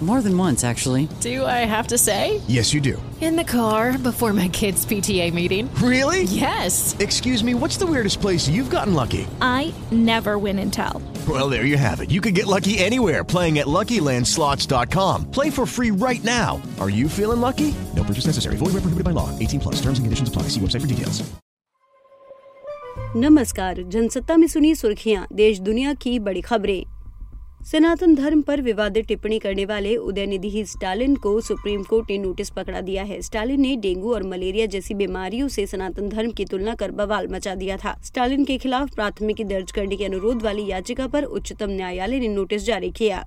More than once, actually. Do I have to say? Yes, you do. In the car before my kids' PTA meeting. Really? Yes. Excuse me, what's the weirdest place you've gotten lucky? I never win and tell. Well, there you have it. You can get lucky anywhere playing at LuckyLandSlots.com. Play for free right now. Are you feeling lucky? No purchase necessary. Void where prohibited by law. 18 plus. Terms and conditions apply. See website for details. नमस्कार जनसत्ता में सुनी सुर्खियां देश दुनिया की बड़ी खबरें सनातन धर्म पर विवादित टिप्पणी करने वाले उदयनिधि स्टालिन को सुप्रीम कोर्ट ने नोटिस पकड़ा दिया है। स्टालिन ने डेंगू और मलेरिया जैसी बीमारियों से सनातन धर्म की तुलना कर बवाल मचा दिया था। स्टालिन के खिलाफ प्राथमिकी दर्ज करने के अनुरोध वाली याचिका पर उच्चतम न्यायालय ने नोटिस जारी किया।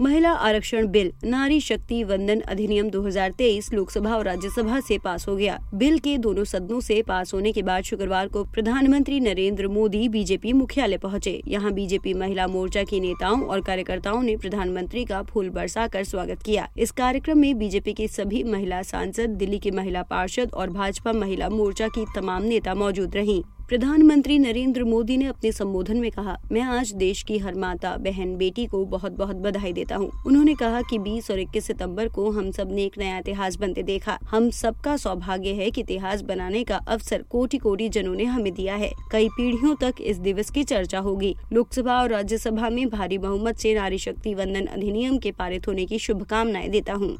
महिला आरक्षण बिल, नारी शक्ति वंदन अधिनियम 2023 लोकसभा और राज्यसभा से पास हो गया। बिल के दोनों सदनों से पास होने के बाद शुक्रवार को प्रधानमंत्री नरेंद्र मोदी बीजेपी मुख्यालय पहुँचे। यहाँ बीजेपी महिला मोर्चा के नेताओं और कार्यकर्ताओं ने प्रधानमंत्री का फूल बरसाकर स्वागत किया। इस कार्यक्रम में बीजेपी के सभी महिला सांसद, दिल्ली की महिला पार्षद और भाजपा महिला मोर्चा की तमाम नेता मौजूद रहीं। प्रधानमंत्री नरेंद्र मोदी ने अपने संबोधन में कहा, मैं आज देश की हर माता, बहन, बेटी को बहुत बहुत बधाई देता हूँ। उन्होंने कहा कि 20 और 21 सितंबर को हम सबने एक नया इतिहास बनते देखा। हम सबका सौभाग्य है कि इतिहास बनाने का अवसर कोटि कोटि जनों ने हमें दिया है। कई पीढ़ियों तक इस दिवस की चर्चा होगी। लोकसभा और राज्यसभा में भारी बहुमत से नारी शक्ति वंदन अधिनियम के पारित होने की शुभकामनाएँ देता हूँ।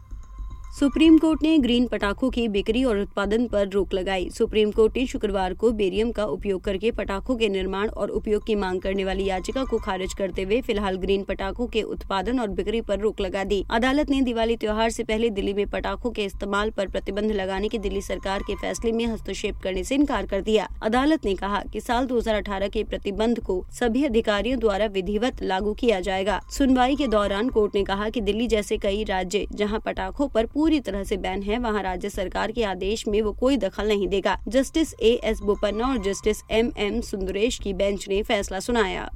सुप्रीम कोर्ट ने ग्रीन पटाखों की बिक्री और उत्पादन पर रोक लगाई। सुप्रीम कोर्ट ने शुक्रवार को बेरियम का उपयोग करके पटाखों के निर्माण और उपयोग की मांग करने वाली याचिका को खारिज करते हुए फ़िलहाल ग्रीन पटाखों के उत्पादन और बिक्री पर रोक लगा दी। अदालत ने दिवाली त्योहार से पहले दिल्ली में पटाखों के इस्तेमाल पर प्रतिबंध लगाने के दिल्ली सरकार के फैसले में हस्तक्षेप करने से इनकार कर दिया। अदालत ने कहा कि साल 2018 के प्रतिबंध को सभी अधिकारियों द्वारा विधिवत लागू किया जाएगा। सुनवाई के दौरान कोर्ट ने कहा कि दिल्ली जैसे कई राज्य जहाँ पटाखों पर पूरी तरह से बैन है। वहाँ राज्य सरकार के आदेश में वो कोई दखल नहीं देगा। जस्टिस ए एस बोपन्ना और जस्टिस एम एम सुंदरेश की बेंच ने फैसला सुनाया।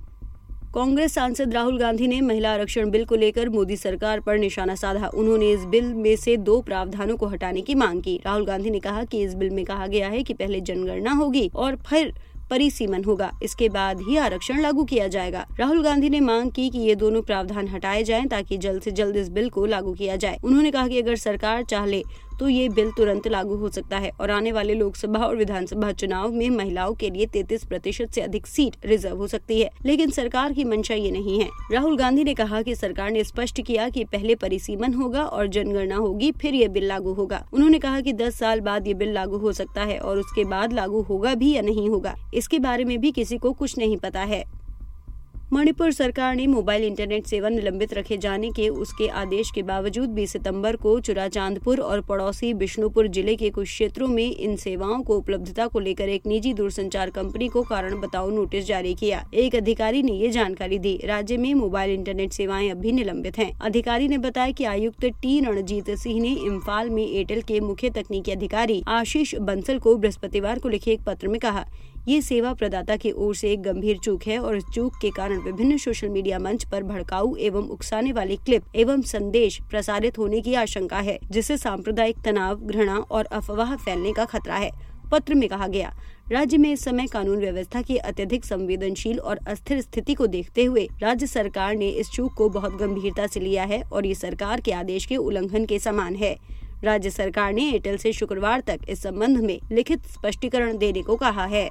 कांग्रेस सांसद राहुल गांधी ने महिला आरक्षण बिल को लेकर मोदी सरकार पर निशाना साधा। उन्होंने इस बिल में से दो प्रावधानों को हटाने की मांग की। राहुल गांधी ने कहा कि इस बिल में कहा गया है कि पहले जनगणना होगी और फिर परिसीमन होगा। इसके बाद ही आरक्षण लागू किया जाएगा। राहुल गांधी ने मांग की कि ये दोनों प्रावधान हटाए जाएँ ताकि जल्द से जल्द इस बिल को लागू किया जाए। उन्होंने कहा कि अगर सरकार चाहे तो ये बिल तुरंत लागू हो सकता है और आने वाले लोकसभा और विधानसभा चुनाव में महिलाओं के लिए तैतीस प्रतिशत ऐसी अधिक सीट रिज़र्व हो सकती है, लेकिन सरकार की मंशा ये नहीं है। राहुल गांधी ने कहा कि सरकार ने स्पष्ट किया कि पहले परिसीमन होगा और जनगणना होगी, फिर ये बिल लागू होगा। उन्होंने कहा की दस साल बाद ये बिल लागू हो सकता है और उसके बाद लागू होगा भी या नहीं होगा, इसके बारे में भी किसी को कुछ नहीं पता है। मणिपुर सरकार ने मोबाइल इंटरनेट सेवा निलंबित रखे जाने के उसके आदेश के बावजूद 20 सितंबर को चुराचांदपुर और पड़ोसी बिष्णुपुर ज़िले के कुछ क्षेत्रों में इन सेवाओं को उपलब्धता को लेकर एक निजी दूरसंचार कंपनी को कारण बताओ नोटिस जारी किया। एक अधिकारी ने ये जानकारी दी। राज्य में मोबाइल इंटरनेट सेवाएँ अब भी निलंबित है। अधिकारी ने बताया की आयुक्त टी रणजीत सिंह ने इम्फाल में एयरटेल के मुख्य तकनीकी अधिकारी आशीष बंसल को बृहस्पतिवार को लिखे एक पत्र में कहा ये सेवा प्रदाता की ओर से एक गंभीर चूक है और इस चूक के कारण विभिन्न सोशल मीडिया मंच पर भड़काऊ एवं उकसाने वाले क्लिप एवं संदेश प्रसारित होने की आशंका है, जिससे सांप्रदायिक तनाव, घृणा और अफवाह फैलने का खतरा है, पत्र में कहा गया। राज्य में इस समय कानून व्यवस्था की अत्यधिक संवेदनशील और अस्थिर स्थिति को देखते हुए राज्य सरकार ने इस चूक को बहुत गंभीरता से लिया है और ये सरकार के आदेश के उल्लंघन के समान है। राज्य सरकार ने एयरटेल से शुक्रवार तक इस संबंध में लिखित स्पष्टीकरण देने को कहा है।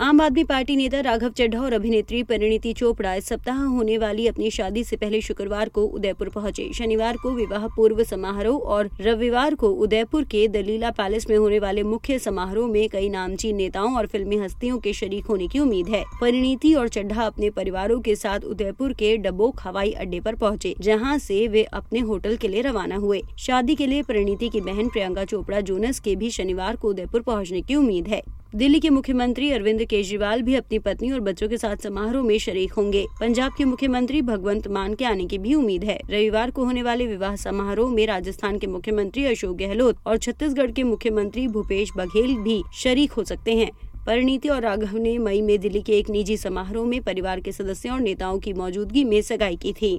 आम आदमी पार्टी नेता राघव चड्ढा और अभिनेत्री परिणीति चोपड़ा इस सप्ताह होने वाली अपनी शादी से पहले शुक्रवार को उदयपुर पहुँचे। शनिवार को विवाह पूर्व समारोह और रविवार को उदयपुर के दलीला पैलेस में होने वाले मुख्य समारोह में कई नामचीन नेताओं और फिल्मी हस्तियों के शरीक होने की उम्मीद है। परिणीति और चड्ढा अपने परिवारों के साथ उदयपुर के डबोक हवाई अड्डे आरोप पहुँचे, जहाँ से वे अपने होटल के लिए रवाना हुए। शादी के लिए परिणीति की बहन प्रियंका चोपड़ा जोनस के भी शनिवार को उदयपुर पहुँचने की उम्मीद है। दिल्ली के मुख्यमंत्री अरविंद केजरीवाल भी अपनी पत्नी और बच्चों के साथ समारोह में शरीक होंगे। पंजाब के मुख्यमंत्री भगवंत मान के आने की भी उम्मीद है। रविवार को होने वाले विवाह समारोह में राजस्थान के मुख्यमंत्री अशोक गहलोत और छत्तीसगढ़ के मुख्यमंत्री भूपेश बघेल भी शरीक हो सकते हैं। परिणीति और राघव ने मई में दिल्ली के एक निजी समारोह में परिवार के सदस्यों और नेताओं की मौजूदगी में सगाई की थी।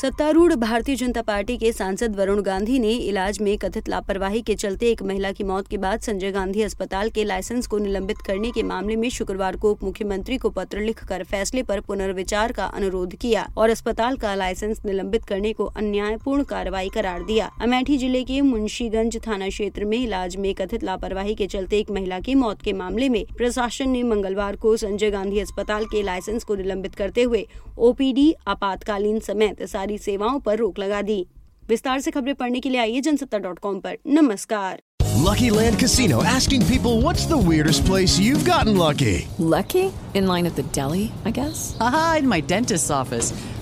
सत्तारूढ़ भारतीय जनता पार्टी के सांसद वरुण गांधी ने इलाज में कथित लापरवाही के चलते एक महिला की मौत के बाद संजय गांधी अस्पताल के लाइसेंस को निलंबित करने के मामले में शुक्रवार को उप मुख्यमंत्री को पत्र लिखकर फैसले पर पुनर्विचार का अनुरोध किया और अस्पताल का लाइसेंस निलंबित करने को अन्यायपूर्ण कार्रवाई करार दिया। अमेठी ज़िले के मुंशीगंज थाना क्षेत्र में इलाज में कथित लापरवाही के चलते एक महिला की मौत के मामले में प्रशासन ने मंगलवार को संजय गांधी अस्पताल के लाइसेंस को निलंबित करते हुए ओपीडी आपातकालीन समेत सारी सेवाओं पर रोक लगा दी विस्तार से खबरें पढ़ने के लिए आइए जनसत्ता डॉट कॉम पर नमस्कार Lucky Land Casino asking people what's the weirdest place you've gotten lucky? Lucky? In line at the deli, I guess? Aha, in my dentist's office.